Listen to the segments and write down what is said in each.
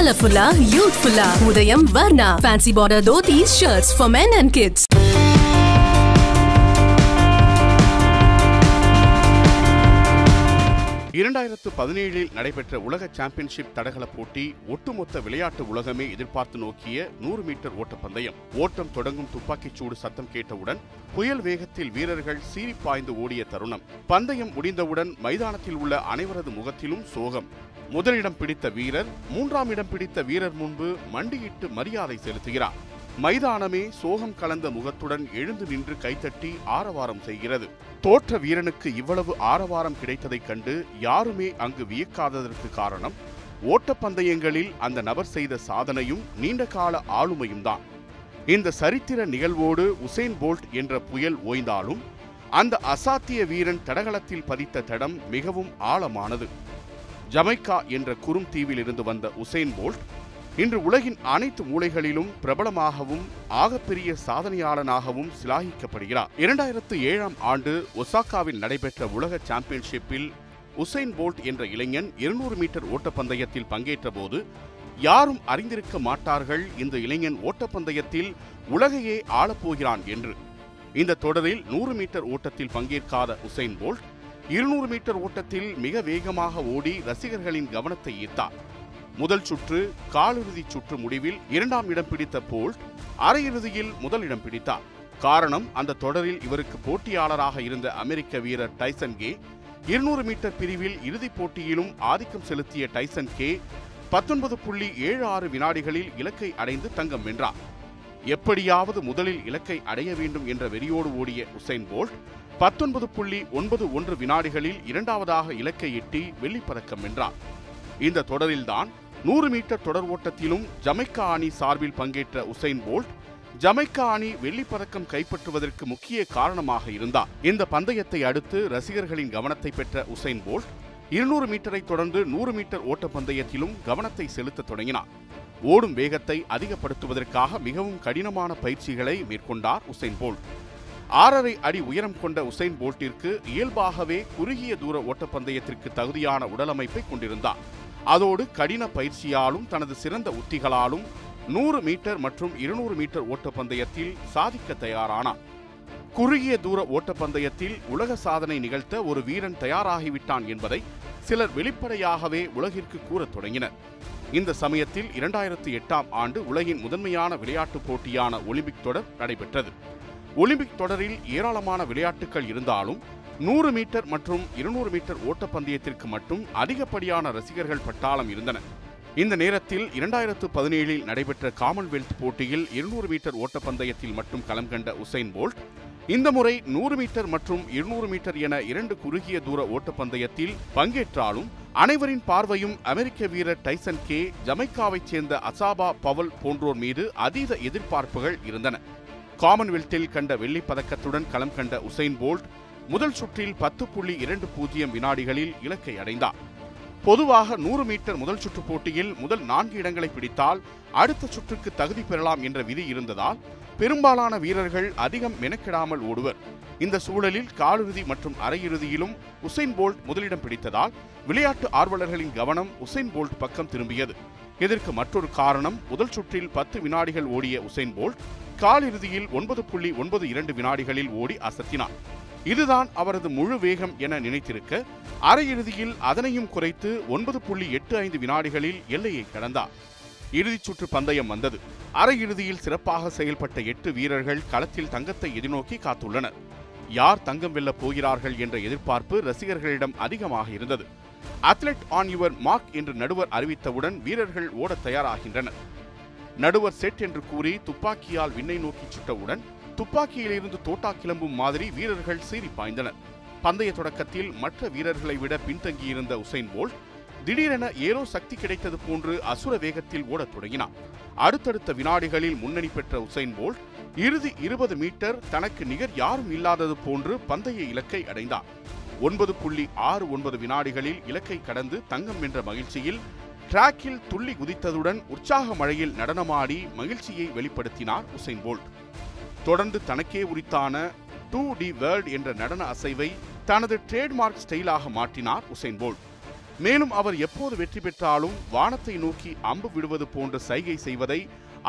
கலர்ஃபுல்லா யூத்ஃபுல்லா Udhayam Varna. Fancy border dhotis shirts for men and kids இரண்டாயிரத்து பதினேழில் நடைபெற்ற உலக சாம்பியன்ஷிப் தடகள போட்டி ஒட்டுமொத்த விளையாட்டு உலகமே எதிர்பார்த்து நோக்கிய நூறு மீட்டர் ஓட்டப்பந்தயம். ஓட்டம் தொடங்கும் துப்பாக்கிச் சூடு சத்தம் கேட்டவுடன் புயல் வேகத்தில் வீரர்கள் சீறி பாய்ந்து ஓடிய தருணம். பந்தயம் முடிந்தவுடன் மைதானத்தில் உள்ள அனைவரது முகத்திலும் சோகம். முதலிடம் பிடித்த வீரர் மூன்றாம் இடம் பிடித்த வீரர் முன்பு மண்டியிட்டு மரியாதை செலுத்துகிறார். மைதானமே சோகம் கலந்த முகத்துடன் எழுந்து நின்று கைத்தட்டி ஆரவாரம் செய்கிறது. தோற்ற வீரனுக்கு இவ்வளவு ஆரவாரம் கிடைத்ததைக் கண்டு யாருமே அங்கு வியக்காததற்கு காரணம் ஓட்டப்பந்தயங்களில் அந்த நபர் செய்த சாதனையும் நீண்டகால ஆளுமையும் தான். இந்த சரித்திர நிகழ்வோடு உசேன் போல்ட் என்ற புயல் ஓய்ந்தாலும் அந்த அசாத்திய வீரன் தடகளத்தில் பதித்த தடம் மிகவும் ஆழமானது. ஜமைக்கா என்ற குறும் தீவிலிருந்து வந்த உசேன் போல்ட் இன்று உலகின் அனைத்து மூலைகளிலும் பிரபலமாகவும் ஆகப்பெரிய சாதனையாளனாகவும் சிலாகிக்கப்படுகிறார். இரண்டாயிரத்து ஏழாம் ஆண்டு ஒசாக்காவில் நடைபெற்ற உலக சாம்பியன்ஷிப்பில் உசைன் போல்ட் என்ற இளைஞன் இருநூறு மீட்டர் ஓட்டப்பந்தயத்தில் பங்கேற்ற போது யாரும் அறிந்திருக்க மாட்டார்கள் இந்த இளைஞன் ஓட்டப்பந்தயத்தில் உலகையே ஆளப்போகிறான் என்று. இந்த தொடரில் நூறு மீட்டர் ஓட்டத்தில் பங்கேற்காத உசைன் போல்ட் இருநூறு மீட்டர் ஓட்டத்தில் மிக வேகமாக ஓடி ரசிகர்களின் கவனத்தை ஈர்த்தார். முதல் சுற்று காலிறுதி சுற்று முடிவில் இரண்டாம் இடம் பிடித்த போல்ட் அரையிறுதியில் முதல் இடம் பிடித்தார். காரணம் அந்த தொடரில் இவருக்கு போட்டியாளராக இருந்த அமெரிக்க வீரர் டைசன் கே. இருநூறு மீட்டர் பிரிவில் இறுதிப் போட்டியிலும் ஆதிக்கம் செலுத்திய டைசன் கே பத்தொன்பது புள்ளி ஏழு ஆறு வினாடிகளில் இலக்கை அடைந்து தங்கம் வென்றார். எப்படியாவது முதலில் இலக்கை அடைய வேண்டும் என்ற வெறியோடு ஓடிய உசைன் போல்ட் பத்தொன்பது புள்ளி ஒன்பது ஒன்று வினாடிகளில் இரண்டாவதாக இலக்கை எட்டி வெள்ளிப் பதக்கம் வென்றார். இந்த தொடரில்தான் நூறு மீட்டர் தொடர் ஓட்டத்திலும் ஜமைக்கா அணி சார்பில் பங்கேற்ற உசைன் போல்ட் ஜமைக்கா அணி வெள்ளிப் பதக்கம் கைப்பற்றுவதற்கு முக்கிய காரணமாக இருந்தார். இந்த பந்தயத்தை அடுத்து ரசிகர்களின் கவனத்தை பெற்ற உசைன் போல்ட் இருநூறு மீட்டரை தொடர்ந்து நூறு மீட்டர் ஓட்டப்பந்தயத்திலும் கவனத்தை செலுத்த தொடங்கினார். ஓடும் வேகத்தை அதிகப்படுத்துவதற்காக மிகவும் கடினமான பயிற்சிகளை மேற்கொண்டார் உசைன் போல்ட். ஆறரை அடி உயரம் கொண்ட உசைன் போல்ட்டிற்கு இயல்பாகவே குறுகிய தூர ஓட்டப்பந்தயத்திற்கு தகுதியான உடலமைப்பை கொண்டிருந்தார். அதோடு கடின பயிற்சியாலும் தனது சிறந்த உத்திகளாலும் நூறு மீட்டர் மற்றும் இருநூறு மீட்டர் ஓட்டப்பந்தயத்தில் சாதிக்க தயாரானார் குறுகிய தூர ஓட்டப்பந்தயத்தில் உலக சாதனை நிகழ்த்த ஒரு வீரன் தயாராகிவிட்டான் என்பதை சிலர் வெளிப்படையாகவே உலகிற்கு கூறத் தொடங்கினர். இந்த சமயத்தில் இரண்டாயிரத்தி எட்டாம் ஆண்டு உலகின் முதன்மையான விளையாட்டுப் போட்டியான ஒலிம்பிக் தொடர் நடைபெற்றது. ஒலிம்பிக் தொடரில் ஏராளமான விளையாட்டுகள் இருந்தாலும் நூறு மீட்டர் மற்றும் இருநூறு மீட்டர் ஓட்டப்பந்தயத்திற்கு மட்டும் அதிகப்படியான ரசிகர்கள் பட்டாளம் இருந்தன. இந்த நேரத்தில் இரண்டாயிரத்து பதினேழில் நடைபெற்ற காமன்வெல்த் போட்டியில் இருநூறு மீட்டர் ஓட்டப்பந்தயத்தில் மட்டும் களம் கண்ட உசைன் போல்ட் இந்த முறை நூறு மீட்டர் மற்றும் இருநூறு மீட்டர் என இரண்டு குறுகிய தூர ஓட்டப்பந்தயத்தில் பங்கேற்றாலும் அனைவரின் பார்வையும் அமெரிக்க வீரர் டைசன் கே ஜமைக்காவைச் சேர்ந்த அசாபா பவல் போன்றோர் மீது அதீத எதிர்பார்ப்புகள் இருந்தன. காமன்வெல்த்தில் கண்ட வெள்ளிப் பதக்கத்துடன் களம் கண்ட உசைன் போல்ட் முதல் சுற்றில் பத்து புள்ளி இரண்டு பூஜ்ஜியம் வினாடிகளில் இலக்கை அடைந்தார். பொதுவாக நூறு மீட்டர் முதல் சுற்று போட்டியில் முதல் நான்கு இடங்களை பிடித்தால் அடுத்த சுற்றுக்கு தகுதி பெறலாம் என்ற விதி இருந்ததால் பெரும்பாலான வீரர்கள் அதிகம் மெனக்கெடாமல் ஓடுவர். இந்த சூழலில் காலிறுதி மற்றும் அரையிறுதியிலும் உசைன் போல்ட் முதலிடம் பிடித்ததால் விளையாட்டு ஆர்வலர்களின் கவனம் உசைன் போல்ட் பக்கம் திரும்பியது. இதற்கு மற்றொரு காரணம் முதல் சுற்றில் பத்து வினாடிகள் ஓடிய உசைன் போல்ட் காலிறுதியில் ஒன்பது புள்ளி ஒன்பது இரண்டு வினாடிகளில் ஓடி அசத்தினார். இதுதான் அவரது முழு வேகம் என நினைத்திருக்க அரையிறுதியில் அதனையும் குறைத்து ஒன்பது புள்ளி எட்டு ஐந்து வினாடிகளில் எல்லையை கடந்தார். இறுதிச் சுற்று பந்தயம் வந்தது. அரையிறுதியில் சிறப்பாக செயல்பட்ட எட்டு வீரர்கள் களத்தில் தங்கத்தை எதிர்நோக்கி காத்துள்ளனர். யார் தங்கம் வெல்லப் போகிறார்கள் என்ற எதிர்பார்ப்பு ரசிகர்களிடம் அதிகமாக இருந்தது. அத்லெட் ஆன் யுவர் மார்க் என்று நடுவர் அறிவித்தவுடன் வீரர்கள் ஓடத் தயாராகின்றனர். நடுவர் செட் என்று கூறி துப்பாக்கியால் விண்ணை நோக்கி சுட்டவுடன் துப்பாக்கியிலிருந்து தோட்டா கிளம்பும் மாதிரி வீரர்கள் சீறி பாய்ந்தனர். பந்தய தொடக்கத்தில் மற்ற வீரர்களை விட பின்தங்கியிருந்த உசைன் போல்ட் திடீரென ஏதோ சக்தி கிடைத்தது போன்று அசுர வேகத்தில் ஓடத் தொடங்கினார் அடுத்தடுத்த வினாடிகளில் முன்னணி பெற்ற உசைன் போல்ட் இறுதி இருபது மீட்டர் தனக்கு நிகர் யாரும் இல்லாதது போன்று பந்தய இலக்கை அடைந்தார் ஒன்பது புள்ளி ஆறு ஒன்பது வினாடிகளில் இலக்கை கடந்து தங்கம் வென்ற மகிழ்ச்சியில் டிராக்கில் துள்ளி குதித்ததுடன் உற்சாக மழையில் நடனமாடி மகிழ்ச்சியை வெளிப்படுத்தினார் உசைன் போல்ட். தொடர்ந்து தனக்கே உரித்தான டூ டி வேர்ல்ட் என்ற நடன அசைவை தனது ட்ரேட்மார்க் ஸ்டைலாக மாற்றினார் உசைன் போல்ட். மேலும் அவர் எப்போது வெற்றி பெற்றாலும் வானத்தை நோக்கி அம்பு விடுவது போன்ற சைகை செய்வதை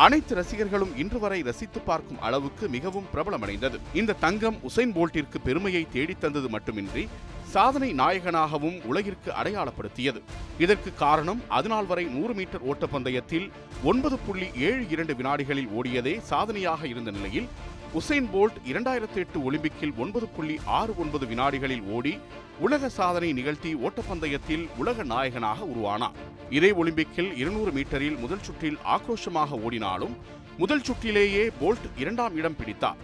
அனைத்து ரசிகர்களும் இன்று வரை ரசித்து பார்க்கும் அளவுக்கு மிகவும் பிரபலமடைந்தது. இந்த தங்கம் உசைன் போல்ட்டிற்கு பெருமையை தேடித்தந்தது மட்டுமின்றி சாதனை நாயகனாகவும் உலகிற்கு அடையாளப்படுத்தியது. இதற்கு காரணம் அதுநாள் வரை நூறு மீட்டர் ஓட்டப்பந்தயத்தில் ஒன்பது புள்ளி ஏழு இரண்டு வினாடிகளில் ஓடியதே சாதனையாக இருந்த நிலையில் உசைன் போல்ட் இரண்டாயிரத்தி எட்டு ஒலிம்பிக்கில் ஒன்பது புள்ளி ஆறு ஒன்பது வினாடிகளில் ஓடி உலக சாதனை நிகழ்த்தி ஓட்டப்பந்தயத்தில் உலக நாயகனாக உருவானார் இதே ஒலிம்பிக்கில் இருநூறு மீட்டரில் முதல் சுற்றில் ஆக்ரோஷமாக ஓடினாலும் முதல் சுற்றிலேயே போல்ட் இரண்டாம் இடம் பிடித்தார்.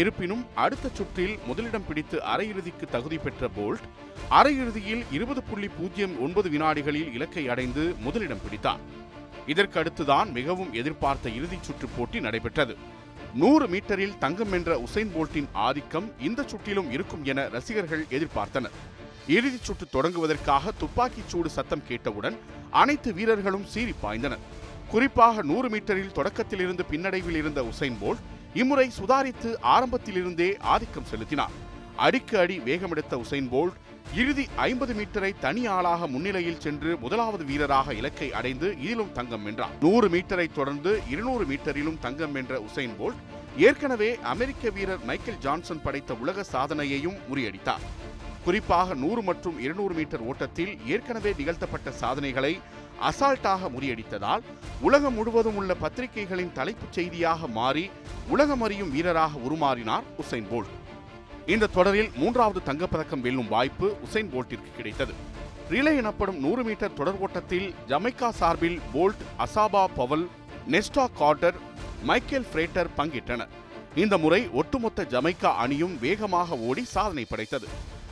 இருப்பினும் அடுத்த சுற்றில் முதலிடம் பிடித்து அரையிறுதிக்கு தகுதி பெற்ற போல்ட் அரையிறுதியில் இருபது புள்ளி பூஜ்ஜியம் ஒன்பது வினாடிகளில் இலக்கை அடைந்து முதலிடம் பிடித்தார் இதற்கு அடுத்துதான் மிகவும் எதிர்பார்த்த இறுதிச் சுற்று போட்டி நடைபெற்றது. நூறு மீட்டரில் தங்கம் வென்ற உசைன் போல்ட்டின் ஆதிக்கம் இந்த சுற்றிலும் இருக்கும் என ரசிகர்கள் எதிர்பார்த்தனர். இறுதிச் சுற்று தொடங்குவதற்காக துப்பாக்கிச் சூடு சத்தம் கேட்டவுடன் அனைத்து வீரர்களும் சீறி பாய்ந்தனர். குறிப்பாக நூறு மீட்டரில் தொடக்கத்திலிருந்து பின்னடைவில் இருந்த உசைன் போல்ட் இம்முறை சுதாரித்து ஆரம்பத்திலிருந்தே ஆதிக்கம் செலுத்தினார். அடிக்கு அடி வேகமெடுத்த உசைன் போல்ட் இறுதி ஐம்பது மீட்டரை தனி ஆளாக முன்னிலையில் சென்று முதலாவது வீரராக இலக்கை அடைந்து இதிலும் தங்கம் வென்றார். நூறு மீட்டரை தொடர்ந்து இருநூறு மீட்டரிலும் தங்கம் வென்ற உசைன் போல்ட் ஏற்கனவே அமெரிக்க வீரர் மைக்கேல் ஜான்சன் படைத்த உலக சாதனையையும் முறியடித்தார். குறிப்பாக நூறு மற்றும் இருநூறு மீட்டர் ஓட்டத்தில் ஏற்கனவே நிகழ்த்தப்பட்ட சாதனைகளை அசால்ட்டாக முறியடித்ததால் உலகம் முழுவதும் உள்ள பத்திரிகைகளின் தலைப்புச் செய்தியாக மாறி உலகம் அறியும் வீரராக உருமாறினார் உசைன் போல்ட். இந்த தொடரில் மூன்றாவது தங்கப்பதக்கம் வெல்லும் வாய்ப்பு உசைன் போல்ட்டிற்கு கிடைத்தது. ரிலே எனப்படும் நூறு மீட்டர் தொடர் ஓட்டத்தில் ஜமைக்கா சார்பில் Bolt Asafa Powell Nesta Carter Michael Frater பங்கேற்றனர். இந்த முறை ஒட்டுமொத்த ஜமைக்கா அணியும் வேகமாக ஓடி சாதனை படைத்தது.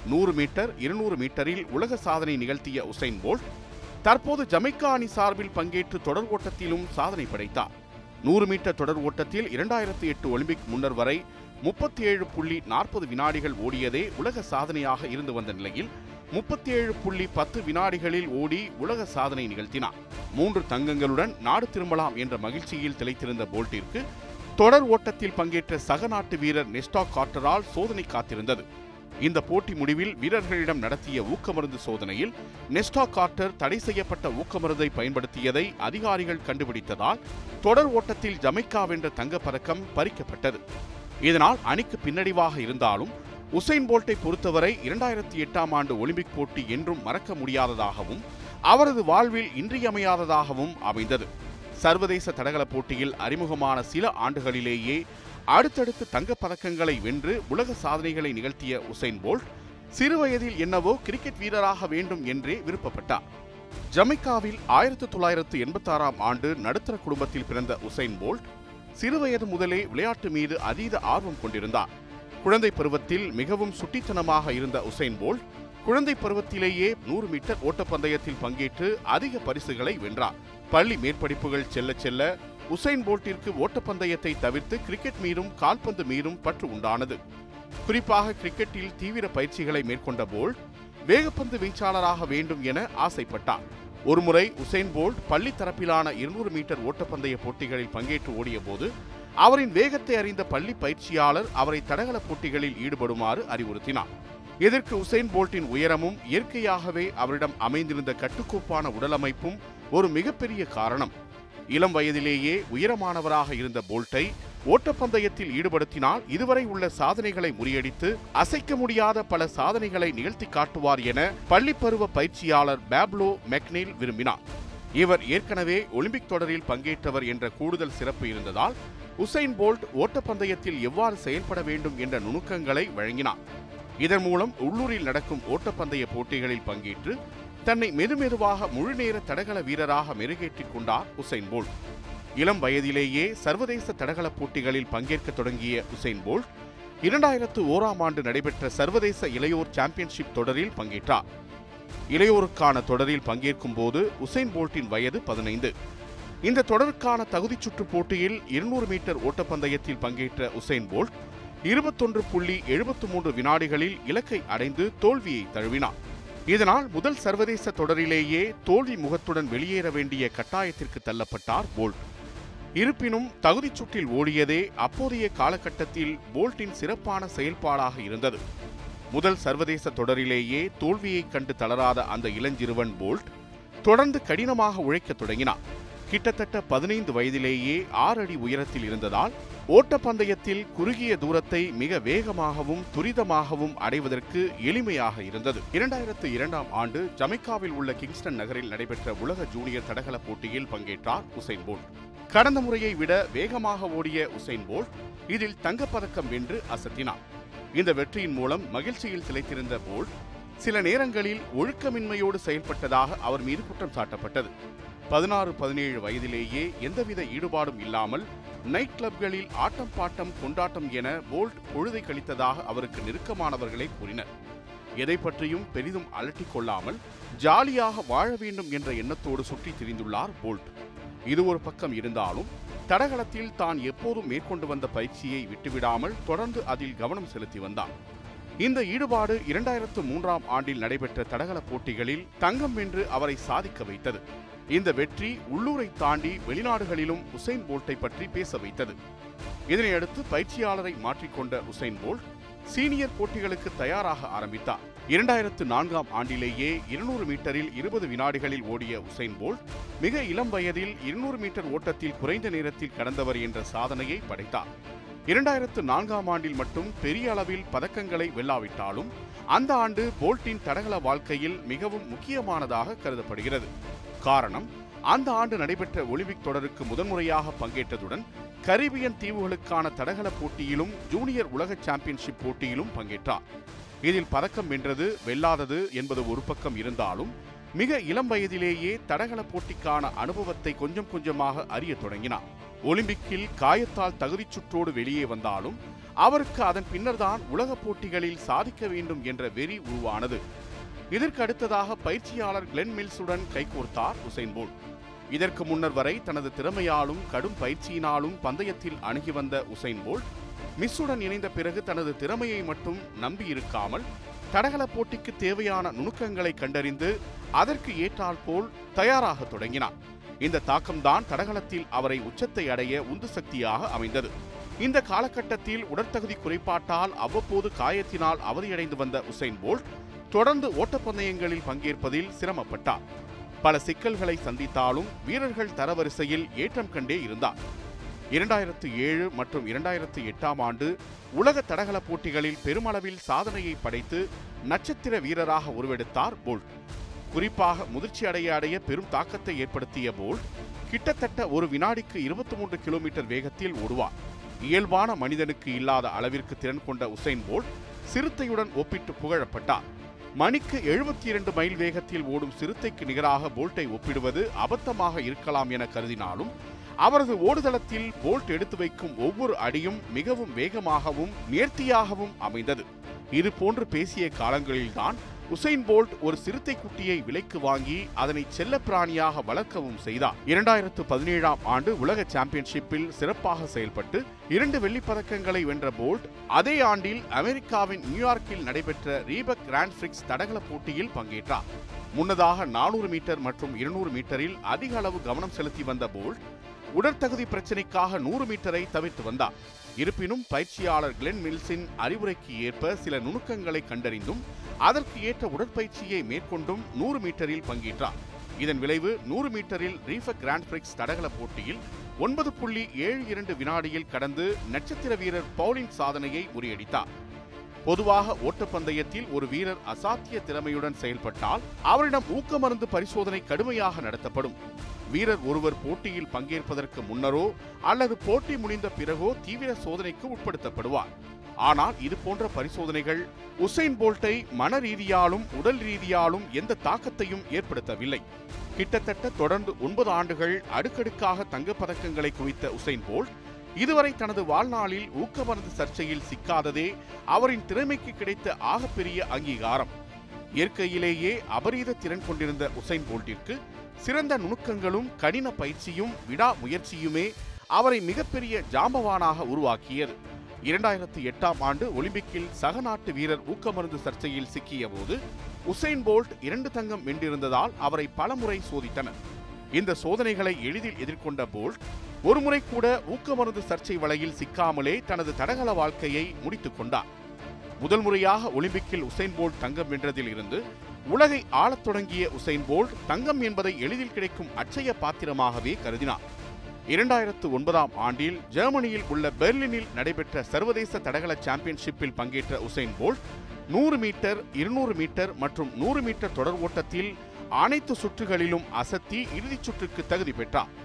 நூறு மீட்டர் இருநூறு மீட்டரில் உலக சாதனை நிகழ்த்திய உசைன் போல்ட் தற்போது ஜமைக்கா அணி சார்பில் பங்கேற்று தொடர் ஓட்டத்திலும் சாதனை படைத்தார். நூறு மீட்டர் தொடர் ஓட்டத்தில் இரண்டாயிரத்தி எட்டு ஒலிம்பிக் முன்னர் வரை முப்பத்தி ஏழு புள்ளி நாற்பது வினாடிகள் ஓடியதே உலக சாதனையாக இருந்து வந்த நிலையில் முப்பத்தி ஏழு புள்ளி பத்து வினாடிகளில் ஓடி உலக சாதனை நிகழ்த்தினார். மூன்று தங்கங்களுடன் நாடு திரும்பலாம் என்ற மகிழ்ச்சியில் திளைத்திருந்த போல்ட்டிற்கு தொடர் ஓட்டத்தில் பங்கேற்ற சக நாட்டு வீரர் நெஸ்டா கார்டரால் சோதனை காத்திருந்தது. இந்த போட்டி முடிவில் வீரர்களிடம் நடத்திய ஊக்கமருந்து சோதனையில் நெஸ்டா கார்டர் தடை செய்யப்பட்ட ஊக்கமருந்தை பயன்படுத்தியதை அதிகாரிகள் கண்டுபிடித்ததால் தொடர் ஓட்டத்தில் ஜமைக்கா வென்ற தங்கப்பதக்கம் பறிக்கப்பட்டது. இதனால் அணிக்கு பின்னடைவாக இருந்தாலும் உசைன் போல்ட்டை பொறுத்தவரை இரண்டாயிரத்தி எட்டாம் ஆண்டு ஒலிம்பிக் போட்டி என்றும் மறக்க முடியாததாகவும் அவரது வாழ்வில் இன்றியமையாததாகவும் அமைந்தது. சர்வதேச தடகள போட்டியில் அறிமுகமான சில ஆண்டுகளிலேயே அடுத்தடுத்து தங்கப் பதக்கங்களை வென்று உலக சாதனைகளை நிகழ்த்திய உசைன் போல்ட் சிறுவயதில் என்னவோ கிரிக்கெட் வீரராக வேண்டும் என்றே விருப்பப்பட்டார். ஜமைக்காவில் ஆயிரத்தி தொள்ளாயிரத்து எண்பத்தாறாம் ஆண்டு நடுத்தர குடும்பத்தில் பிறந்த உசைன் போல்ட் சிறுவயது முதலே விளையாட்டு மீது அதீத ஆர்வம் கொண்டிருந்தார். குழந்தை பருவத்தில் மிகவும் சுட்டித்தனமாக இருந்த உசைன் போல்ட் குழந்தை பருவத்திலேயே நூறு மீட்டர் ஓட்டப்பந்தயத்தில் பங்கேற்று அதிக பரிசுகளை வென்றார். பள்ளி மேற்படிப்புகள் செல்ல செல்ல உசைன் போல்ட்டிற்கு ஓட்டப்பந்தயத்தை தவிர்த்து கிரிக்கெட் மீதும் கால்பந்து மீதும் பற்று உண்டானது. குறிப்பாக கிரிக்கெட்டில் தீவிர பயிற்சிகளை மேற்கொண்ட போல்ட் வேகப்பந்து வீச்சாளராக வேண்டும் என ஆசைப்பட்டார். ஒருமுறை உசைன் போல்ட் பள்ளி தரப்பிலான இருநூறு மீட்டர் ஓட்டப்பந்தய போட்டிகளில் பங்கேற்று ஓடிய போது அவரின் வேகத்தை அறிந்த பள்ளி பயிற்சியாளர் அவரை தடகள போட்டிகளில் ஈடுபடுமாறு அறிவுறுத்தினார். இதற்கு உசைன் போல்ட்டின் உயரமும் இயற்கையாகவே அவரிடம் அமைந்திருந்த கட்டுக்கோப்பான உடலமைப்பும் ஒரு மிகப்பெரிய காரணம். இளம் வயதிலேயே உயரமானவராக இருந்த போல்ட்டை ஓட்டப்பந்தயத்தில் ஈடுபடுத்தினால் இதுவரை உள்ள சாதனைகளை முறியடித்து அசைக்க முடியாத பல சாதனைகளை நிகழ்த்தி காட்டுவார் என பள்ளிப்பருவ பயிற்சியாளர் பேப்லோ மெக்னில் விரும்பினார். இவர் ஏற்கனவே ஒலிம்பிக் தொடரில் பங்கேற்றவர் என்ற கூடுதல் சிறப்பு இருந்ததால் உசைன் போல்ட் ஓட்டப்பந்தயத்தில் எவ்வாறு செயல்பட வேண்டும் என்ற நுணுக்கங்களை வழங்கினார். இதன் மூலம் உள்ளூரில் நடக்கும் ஓட்டப்பந்தய போட்டிகளில் பங்கேற்று தன்னை மெதுமெதுவாக முழுநேர தடகள வீரராக மெருகேற்றிக் கொண்டார் உசைன் போல்ட். இளம் வயதிலேயே சர்வதேச தடகள போட்டிகளில் பங்கேற்க தொடங்கிய உசைன் போல்ட் இரண்டாயிரத்து ஓராம் ஆண்டு நடைபெற்ற சர்வதேச இளையோர் சாம்பியன்ஷிப் தொடரில் பங்கேற்றார். இளையோருக்கான தொடரில் பங்கேற்கும் போது உசைன் போல்ட்டின் வயது பதினைந்து. இந்த தொடருக்கான தகுதிச் சுற்று போட்டியில் இருநூறு மீட்டர் ஓட்டப்பந்தயத்தில் பங்கேற்ற உசைன் போல்ட் இருபத்தொன்று புள்ளி எழுபத்து மூன்று வினாடிகளில் இலக்கை அடைந்து தோல்வியை தழுவினார். இதனால் முதல் சர்வதேச தொடரிலேயே தோல்வி முகத்துடன் வெளியேற வேண்டிய கட்டாயத்திற்கு தள்ளப்பட்டார் போல்ட். இருப்பினும் தகுதிச் சுற்றில் ஓடியதே அப்போதைய காலகட்டத்தில் போல்ட்டின் சிறப்பான செயல்பாடாக இருந்தது. முதல் சர்வதேச தொடரிலேயே தோல்வியைக் கண்டு தளராத அந்த இளஞ்சிறுவன் போல்ட் தொடர்ந்து கடினமாக உழைக்கத் தொடங்கினார் கிட்டத்தட்ட பதினைந்து வயதிலேயே ஆறு அடி உயரத்தில் இருந்ததால் ஓட்டப்பந்தயத்தில் குறுகிய தூரத்தை மிக வேகமாகவும் துரிதமாகவும் அடைவதற்கு எளிமையாக இருந்தது. இரண்டாயிரத்து இரண்டாம் ஆண்டு ஜமைக்காவில் உள்ள கிங்ஸ்டன் நகரில் நடைபெற்ற உலக ஜூனியர் தடகள போட்டியில் பங்கேற்றார் உசைன் போல்ட். கடந்த முறையை விட வேகமாக ஓடிய உசைன் போல்ட் இதில் தங்கப்பதக்கம் வென்று அசத்தினார். இந்த வெற்றியின் மூலம் மகிழ்ச்சியில் திளைத்திருந்த போல்ட் சில நேரங்களில் ஒழுக்கமின்மையோடு செயல்பட்டதாக அவர் மீது குற்றம் சாட்டப்பட்டது. பதினாறு பதினேழு வயதிலேயே எந்தவித ஈடுபாடும் இல்லாமல் நைட் கிளப்களில் ஆட்டம் பாட்டம் கொண்டாட்டம் என போல்ட் பொழுதை கழித்ததாக அவருக்கு நெருக்கமானவர்களே கூறினர். எதை பற்றியும் பெரிதும் அலட்டிக் கொள்ளாமல் ஜாலியாக வாழ வேண்டும் என்ற எண்ணத்தோடு சுற்றி திரிந்துள்ளார் போல்ட் இது ஒரு பக்கம் இருந்தாலும் தடகளத்தில் தான் எப்போதும் மேற்கொண்டு வந்த பயிற்சியை விட்டுவிடாமல் தொடர்ந்து அதில் கவனம் செலுத்தி வந்தார் இந்த ஈடுபாடு இரண்டாயிரத்து மூன்றாம் ஆண்டில் நடைபெற்ற தடகள போட்டிகளில் தங்கம் வென்று அவரை சாதிக்க வைத்தது. இந்த வெற்றி உள்ளூரை தாண்டி வெளிநாடுகளிலும் உசைன் போல்ட்டை பற்றி பேச வைத்தது. இதனையடுத்து பயிற்சியாளரை மாற்றிக்கொண்ட உசைன் போல்ட் சீனியர் போட்டிகளுக்கு தயாராக ஆரம்பித்தார். இரண்டாயிரத்து நான்காம் ஆண்டிலேயே இருநூறு மீட்டரில் இருபது வினாடிகளில் ஓடிய உசைன் போல்ட் மிக இளம் வயதில் இருநூறு மீட்டர் ஓட்டத்தில் குறைந்த நேரத்தில் கடந்தவர் என்ற சாதனையை படைத்தார். இரண்டாயிரத்து நான்காம் ஆண்டில் மட்டும் பெரிய அளவில் பதக்கங்களை வெல்லாவிட்டாலும் அந்த ஆண்டு போல்ட்டின் தடகள வாழ்க்கையில் மிகவும் முக்கியமானதாக கருதப்படுகிறது. காரணம் அந்த ஆண்டு நடைபெற்ற ஒலிம்பிக் தொடருக்கு முதன்முறையாக பங்கேற்றதுடன் கரீபியன் தீவுகளுக்கான தடகள போட்டியிலும் ஜூனியர் உலக சாம்பியன்ஷிப் போட்டியிலும் பங்கேற்றார். இதில் பதக்கம் வென்றது வெல்லாதது என்பது ஒரு பக்கம் இருந்தாலும் மிக இளம் வயதிலேயே தடகள போட்டிக்கான அனுபவத்தை கொஞ்சம் கொஞ்சமாக அறிய தொடங்கினார். ஒலிம்பிக்கில் காயத்தால் தகுதிச் சுற்றோடு வெளியே வந்தாலும் அவருக்கு அதன் பின்னர்தான் உலகப் போட்டிகளில் சாதிக்க வேண்டும் என்ற வெறி உருவானது. இதற்கு அடுத்ததாக பயிற்சியாளர் கிளென் மில்ஸுடன் கைகோர்த்தார் உசைன் போல்ட் இதற்கு முன்னர் வரை தனது திறமையாலும் கடும் பயிற்சியினாலும் பந்தயத்தில் அணுகி வந்த உசைன் போல்ட் மிஸ்ஸுடன் இணைந்த பிறகு தனது திறமையை மட்டும் நம்பியிருக்காமல் தடகள போட்டிக்கு தேவையான நுணுக்கங்களை கண்டறிந்து அதற்கு ஏற்றால் போல் தயாராக தொடங்கினார். இந்த தாக்கம்தான் தடகளத்தில் அவரை உச்சத்தை அடைய உந்து சக்தியாக அமைந்தது. இந்த காலகட்டத்தில் உடற்தகுதி குறைபாட்டால் அவ்வப்போது காயத்தினால் அவதியடைந்து வந்த உசைன் போல்ட் தொடர்ந்து ஓட்டப்பந்தயங்களில் பங்கேற்பதில் சிரமப்பட்டார். பல சிக்கல்களை சந்தித்தாலும் வீரர்கள் தரவரிசையில் ஏற்றம் கண்டே இருந்தார். இரண்டாயிரத்து ஏழு மற்றும் இரண்டாயிரத்து எட்டாம் ஆண்டு உலக தடகள போட்டிகளில் பெருமளவில் சாதனையை படைத்து நட்சத்திர வீரராக உருவெடுத்தார் போல்ட். குறிப்பாக முதிர்ச்சி அடைய அடைய பெரும் தாக்கத்தை ஏற்படுத்திய போல்ட் கிட்டத்தட்ட ஒரு வினாடிக்கு இருபத்தி மூன்று கிலோமீட்டர் வேகத்தில் ஓடுவார். இயல்பான மனிதனுக்கு இல்லாத அளவிற்கு திறன் கொண்ட உசைன் போல்ட் சிறுத்தையுடன் ஒப்பிட்டு புகழப்பட்டார். மணிக்கு எழுபத்தி இரண்டு மைல் வேகத்தில் ஓடும் சிறுத்தைக்கு நிகராக போல்ட்டை ஒப்பிடுவது அபத்தமாக இருக்கலாம் என கருதினாலும் அவரது ஓடுதளத்தில் போல்ட் எடுத்து வைக்கும் ஒவ்வொரு அடியும் மிகவும் வேகமாகவும் நேர்த்தியாகவும் அமைந்தது. இது போன்று பேசிய காலங்களில்தான் உசைன் போல்ட் ஒரு சிறுத்தை குட்டியை விலைக்கு வாங்கி அதனை செல்ல பிராணியாக வளர்க்கவும் செய்தார். இரண்டாயிரத்து பதினேழாம் ஆண்டு உலக சாம்பியன்ஷிப்பில் சிறப்பாக செயல்பட்டு இரண்டு வெள்ளிப் பதக்கங்களை வென்ற போல்ட் அதே ஆண்டில் அமெரிக்காவின் நியூயார்க்கில் நடைபெற்ற ரீபக் கிராண்ட் பிரிக்ஸ் தடகள போட்டியில் பங்கேற்றார். முன்னதாக நானூறு மீட்டர் மற்றும் இருநூறு மீட்டரில் அதிக அளவு கவனம் செலுத்தி வந்த போல்ட் உடற்தகுதி பிரச்சினைக்காக நூறு மீட்டரை தவிர்த்து வந்தார். இருப்பினும் பயிற்சியாளர் கிளென் மில்ஸின் அறிவுரைக்கு ஏற்ப சில நுணுக்கங்களை கண்டறிந்தும் அதற்கு ஏற்ற உடற்பயிற்சியை மேற்கொண்டும் நூறு மீட்டரில் பங்கேற்றார். இதன் விளைவு நூறு மீட்டரில் ரீஃப கிராண்ட் பிரிக்ஸ் தடகள போட்டியில் ஒன்பது புள்ளி ஏழு இரண்டு வினாடியில் கடந்து நட்சத்திர வீரர் பவுலின் சாதனையை முறியடித்தார். பொதுவாக ஓட்டப்பந்தயத்தில் ஒரு வீரர் அசாத்திய திறமையுடன் செயல்பட்டால் அவரிடம் ஊக்க மருந்து பரிசோதனை கடுமையாக நடத்தப்படும். வீரர் ஒருவர் போட்டியில் பங்கேற்பதற்கு முன்னரோ அல்லது போட்டி முடிந்த பிறகோ தீவிர சோதனைக்கு உட்படுத்தப்படுவார். ஆனால் இது போன்ற பரிசோதனைகள் உசைன் போல்ட்டை மன ரீதியாலும் உடல் ரீதியாலும் எந்த தாக்கத்தையும் ஏற்படுத்தவில்லை. கிட்டத்தட்ட தொடர்ந்து ஒன்பது ஆண்டுகள் அடுக்கடுக்காக தங்கப்பதக்கங்களை குவித்த உசைன் போல்ட் இதுவரை தனது வாழ்நாளில் ஊக்கமருந்து சர்ச்சையில் சிக்காததே அவரின் திறமைக்கு கிடைத்த ஆகப்பெரிய அங்கீகாரம். இயற்கையிலேயே அபரீத திறன் கொண்டிருந்த உசைன் போல்ட்டிற்கு சிறந்த நுணுக்கங்களும் கடின பயிற்சியும் விடா முயற்சியுமே அவரை மிகப்பெரிய ஜாம்பவானாக உருவாக்கியது. இரண்டாயிரத்தி எட்டாம் ஆண்டு ஒலிம்பிக்கில் சக நாட்டு வீரர் ஊக்கமருந்து சர்ச்சையில் சிக்கிய போது உசைன் போல்ட் இரண்டு தங்கம் வென்றிருந்ததால் அவரை பலமுறை சோதித்தனர். இந்த சோதனைகளை எளிதில் எதிர்கொண்ட போல்ட் ஒருமுறை கூட ஊக்கமருந்து சர்ச்சை வலையில் சிக்காமலே தனது தடகள வாழ்க்கையை முடித்துக் கொண்டார். முதல் முறையாக ஒலிம்பிக்கில் உசைன் போல்ட் தங்கம் வென்றதில் இருந்து உலகை ஆளத் தொடங்கிய உசைன் போல்ட் தங்கம் என்பதை எளிதில் கிடைக்கும் அச்சய பாத்திரமாகவே கருதினார். இரண்டாயிரத்து ஒன்பதாம் ஆண்டில் ஜெர்மனியில் உள்ள பெர்லினில் நடைபெற்ற சர்வதேச தடகள சாம்பியன்ஷிப்பில் பங்கேற்ற உசைன் போல்ட் நூறு மீட்டர் இருநூறு மீட்டர் மற்றும் நூறு மீட்டர் தொடர் ஓட்டத்தில் அனைத்து சுற்றுகளிலும் அசத்தி இறுதிச் சுற்றுக்கு தகுதி பெற்றார்.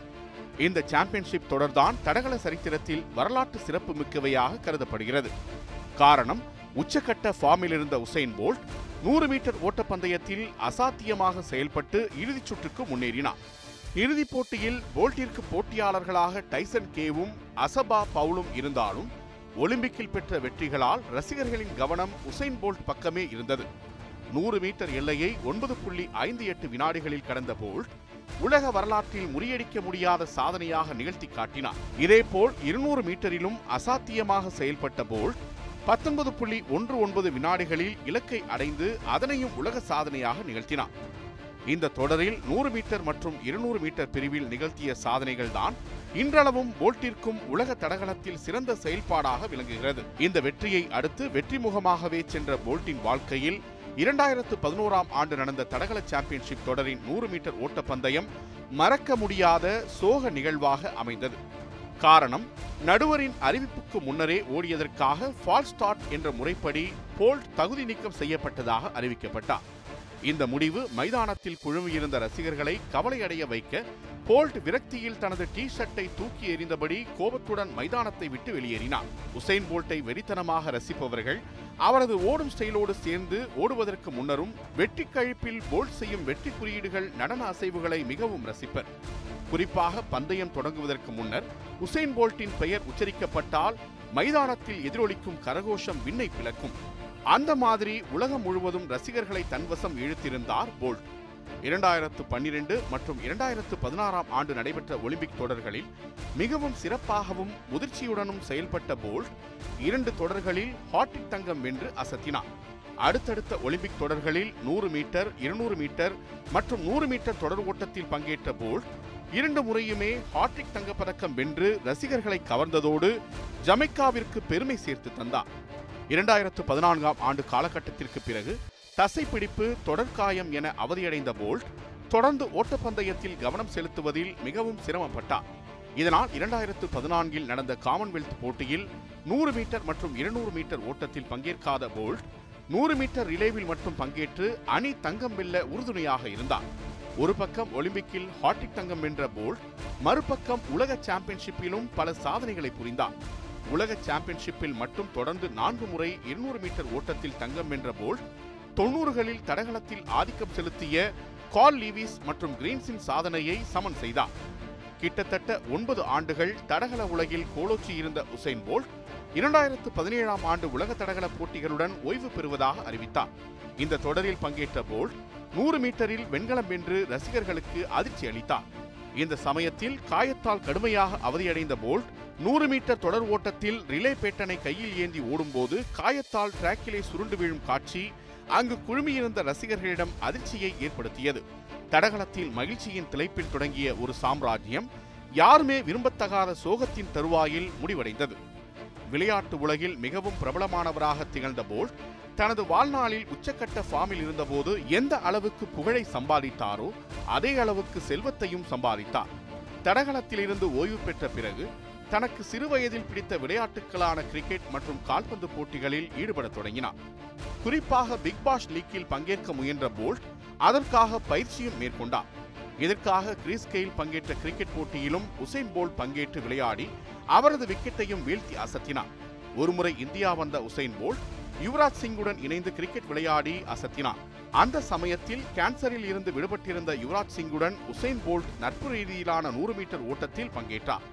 இந்த சாம்பியன்ஷிப் தொடர்தான் தடகள சரித்திரத்தில் வரலாற்று சிறப்பு மிக்கவையாக கருதப்படுகிறது. காரணம் உச்சக்கட்ட ஃபார்மில் இருந்த உசைன் போல்ட் நூறு மீட்டர் ஓட்டப்பந்தயத்தில் அசாத்தியமாக செயல்பட்டு இறுதிச் சுற்றுக்கு முன்னேறினார் இறுதிப் போட்டியில் போல்ட்டிற்கு போட்டியாளர்களாக டைசன் கேவும் அசபா பவுலும் இருந்தாலும் ஒலிம்பிக்கில் பெற்ற வெற்றிகளால் ரசிகர்களின் கவனம் உசைன் போல்ட் பக்கமே இருந்தது. நூறு மீட்டர் எல்லையை ஒன்பது புள்ளி ஐந்து எட்டு வினாடிகளில் கடந்த போல்ட் உலக வரலாற்றில் முறியடிக்க முடியாத சாதனையாக நிகழ்த்தி காட்டினார். இதேபோல் இருநூறு மீட்டரிலும் அசாத்தியமாக செயல்பட்ட போல்ட் பத்தொன்பது புள்ளி ஒன்று ஒன்பது வினாடிகளில் இலக்கை அடைந்து அதனையும் உலக சாதனையாக நிகழ்த்தினார். இந்த தொடரில் நூறு மீட்டர் மற்றும் இருநூறு மீட்டர் பிரிவில் நிகழ்த்திய சாதனைகள் தான் இன்றளவும் போல்ட்டிற்கும் உலக தடகளத்தில் சிறந்த செயல்பாடாக விளங்குகிறது. இந்த வெற்றியை அடுத்து வெற்றிமுகமாகவே சென்ற போல்ட்டின் வாழ்க்கையில் இரண்டாயிரத்து பதினோராம் ஆண்டு நடந்த தடகள சாம்பியன்ஷிப் தொடரின் நூறு மீட்டர் ஓட்டப்பந்தயம் மறக்க முடியாத சோக நிகழ்வாக அமைந்தது. காரணம் நடுவரின் அறிவிப்புக்கு முன்னரே ஓடியதற்காக ஃபால் ஸ்டார்ட் என்ற முறைப்படி போல்ட் தகுதி நீக்கம் செய்யப்பட்டதாக அறிவிக்கப்பட்டார். இந்த முடிவு மைதானத்தில் குழுமியிருந்த ரசிகர்களை கவலையடைய வைக்க போல்ட் விரக்தியில் தனது டி ஷர்ட்டை தூக்கி எறிந்தபடி கோபத்துடன் மைதானத்தை விட்டு வெளியேறினார். உசைன் போல்ட்டை வெறித்தனமாக ரசிப்பவர்கள் அவரது ஓடும் ஸ்டைலோடு சேர்ந்து ஓடுவதற்கு முன்னரும் வெற்றி கழிப்பில் போல்ட் செய்யும் வெற்றி குறியீடுகள் நடன அசைவுகளை மிகவும் ரசிப்பர். குறிப்பாக பந்தயம் தொடங்குவதற்கு முன்னர் உசைன் போல்ட்டின் பெயர் உச்சரிக்கப்பட்டால் மைதானத்தில் எதிரொலிக்கும் கரகோஷம் விண்ணை பிளக்கும். அந்த மாதிரி உலகம் முழுவதும் ரசிகர்களை தன்வசம் இழுத்திருந்தார் போல்ட். இரண்டாயிரத்து பன்னிரண்டு மற்றும் இரண்டாயிரத்து பதினாறாம் ஆண்டு நடைபெற்ற ஒலிம்பிக் தொடர்களில் மிகவும் சிறப்பாகவும் முதிர்ச்சியுடனும் செயல்பட்ட போல்ட் இரண்டு தொடர்களில் ஹாட்டிக் தங்கம் வென்று அசத்தினார். அடுத்தடுத்த ஒலிம்பிக் தொடர்களில் நூறு மீட்டர் இருநூறு மீட்டர் மற்றும் நூறு மீட்டர் தொடர் ஓட்டத்தில் பங்கேற்ற போல்ட் இரண்டு முறையுமே ஹாட்ரிக் தங்கப்பதக்கம் வென்று ரசிகர்களை கவர்ந்ததோடு ஜமைக்காவிற்கு பெருமை சேர்த்து தந்தார். இரண்டாயிரத்து பதினான்காம் ஆண்டு காலகட்டத்திற்கு பிறகு தசைப்பிடிப்பு தொடர்காயம் என அவதியடைந்த போல்ட் தொடர்ந்து ஓட்டப்பந்தயத்தில் கவனம் செலுத்துவதில் மிகவும் சிரமப்பட்டார். இதனால் இரண்டாயிரத்து பதினான்கில் நடந்த காமன்வெல்த் போட்டியில் நூறு மீட்டர் மற்றும் இருநூறு மீட்டர் ஓட்டத்தில் பங்கேற்காத போல்ட் நூறு மீட்டர் ரிலேவில் மட்டும் பங்கேற்று அணி தங்கம் வெல்ல உறுதுணையாக இருந்தார். ஒரு பக்கம் ஒலிம்பிக்கில் ஹாட்டிக் தங்கம் வென்ற போல்ட் மறுபக்கம் உலக சாம்பியன்ஷிப்பிலும் பல சாதனைகளை புரிந்தார். உலக சாம்பியன்ஷிப்பில் மட்டும் தொடர்ந்து நான்கு முறை இருநூறு மீட்டர் ஓட்டத்தில் தங்கம் வென்ற போல்ட் தொண்ணூறுகளில் தடகளத்தில் ஆதிக்கம் செலுத்திய கால் லீவிஸ் மற்றும் கிரீன்ஸின் சாதனையை சமன் செய்தார். கிட்டத்தட்ட ஒன்பது ஆண்டுகள் தடகள உலகில் கோலோச்சி இருந்த உசைன் போல்ட் இரண்டாயிரத்து பதினேழாம் ஆண்டு உலக தடகள போட்டிகளுடன் ஓய்வு பெறுவதாக அறிவித்தார். இந்த தொடரில் பங்கேற்ற போல்ட் நூறு மீட்டரில் வெண்கலம் வென்று ரசிகர்களுக்கு அதிர்ச்சி அளித்தார். இந்த சமயத்தில் காயத்தால் கடுமையாக அவதியடைந்த போல்ட் நூறு மீட்டர் தொடர் ஓட்டத்தில் ரிலே பேட்டனை கையில் ஏந்தி ஓடும்போது காயத்தால் டிராக்கிலே சுருண்டு விழும் காட்சி அங்கு குழுமியிருந்த ரசிகர்களிடம் அதிர்ச்சியை ஏற்படுத்தியது. தடகளத்தில் மகிழ்ச்சியின் திளைப்பில் தொடங்கிய ஒரு சாம்ராஜ்யம் யாருமே விரும்பத்தகாத சோகத்தின் தருவாயில் முடிவடைந்தது. விளையாட்டு உலகில் மிகவும் பிரபலமானவராக திகழ்ந்த போல்ட் தனது வாழ்நாளில் உச்சக்கட்ட ஃபார்மில் இருந்தபோது எந்த அளவுக்கு புகழை சம்பாதித்தாரோ அதே அளவுக்கு செல்வத்தையும் சம்பாதித்தார். தடகளத்திலிருந்து ஓய்வு பெற்ற பிறகு தனக்கு சிறுவயதில் பிடித்த விளையாட்டுகளான கிரிக்கெட் மற்றும் கால்பந்து போட்டிகளில் ஈடுபடத் தொடங்கினார். குறிப்பாக பிக்பாஸ் லீக்கில் பங்கேற்க முயன்ற போல்ட் அதற்காக பயிற்சியும் மேற்கொண்டார். இதற்காக கிறிஸ் கெயில் பங்கேற்ற கிரிக்கெட் போட்டியிலும் உசைன் போல்ட் பங்கேற்று விளையாடி அவரது விக்கெட்டையும் வீழ்த்தி அசத்தினார். ஒருமுறை இந்தியா வந்த உசைன் போல்ட் யுவராஜ் சிங்குடன் இணைந்து கிரிக்கெட் விளையாடி அசத்தினார். அந்த சமயத்தில் கேன்சரில் இருந்து விடுபட்டிருந்த யுவராஜ் சிங்குடன் உசைன் போல்ட் நட்பு ரீதியிலான நூறு மீட்டர் ஓட்டத்தில் பங்கேற்றார்.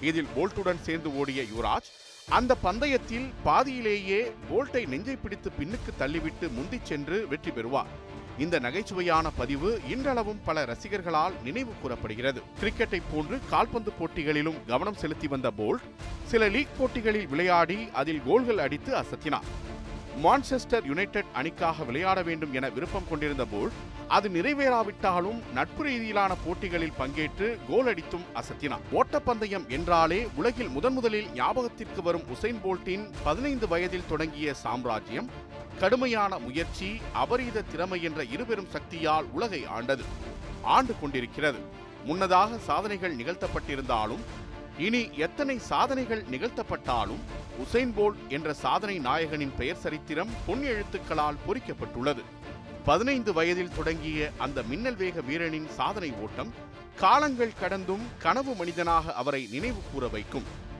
இதில் போல்ட்டுடன் சேர்ந்து ஓடிய யுவராஜ் அந்த பந்தயத்தில் பாதியிலேயே போல்ட்டை நெஞ்சை பிடித்து பின்னுக்கு தள்ளிவிட்டு முந்திச் சென்று வெற்றி பெறுவார். இந்த நகைச்சுவையான பதிவு இன்றளவும் பல ரசிகர்களால் நினைவு கூறப்படுகிறது. கிரிக்கெட்டை போன்று கால்பந்து போட்டிகளிலும் கவனம் செலுத்தி வந்த போல்ட் சில லீக் போட்டிகளில் விளையாடி அதில் கோல்கள் அடித்து அசத்தினார். மான்செஸ்டர் யுனைடெட் அணிக்காக விளையாட வேண்டும் என விருப்பம் கொண்டிருந்த போல் அது நிறைவேறாவிட்டாலும் நட்பு ரீதியிலான போட்டிகளில் பங்கேற்று கோல் அடித்தும் அசத்தினார் ஓட்டப்பந்தயம் என்றாலே உலகில் முதன் முதலில் ஞாபகத்திற்கு வரும் உசைன் போல்ட்டின் பதினைந்து வயதில் தொடங்கிய சாம்ராஜ்யம் கடுமையான முயற்சி அபரீத திறமை என்ற இருபெரும் சக்தியால் உலகை ஆண்டது ஆண்டு கொண்டிருக்கிறது. முன்னதாக சாதனைகள் நிகழ்த்தப்பட்டிருந்தாலும் இனி எத்தனை சாதனைகள் நிகழ்த்தப்பட்டாலும் உசைன் போல்ட் என்ற சாதனை நாயகனின் பெயர் சரித்திரம் பொன் எழுத்துக்களால் பொறிக்கப்பட்டுள்ளது. பதினைந்து வயதில் தொடங்கிய அந்த மின்னல் வேக வீரனின் சாதனை ஓட்டம் காலங்கள் கடந்தும் கனவு மனிதனாக அவரை நினைவு கூற வைக்கும்.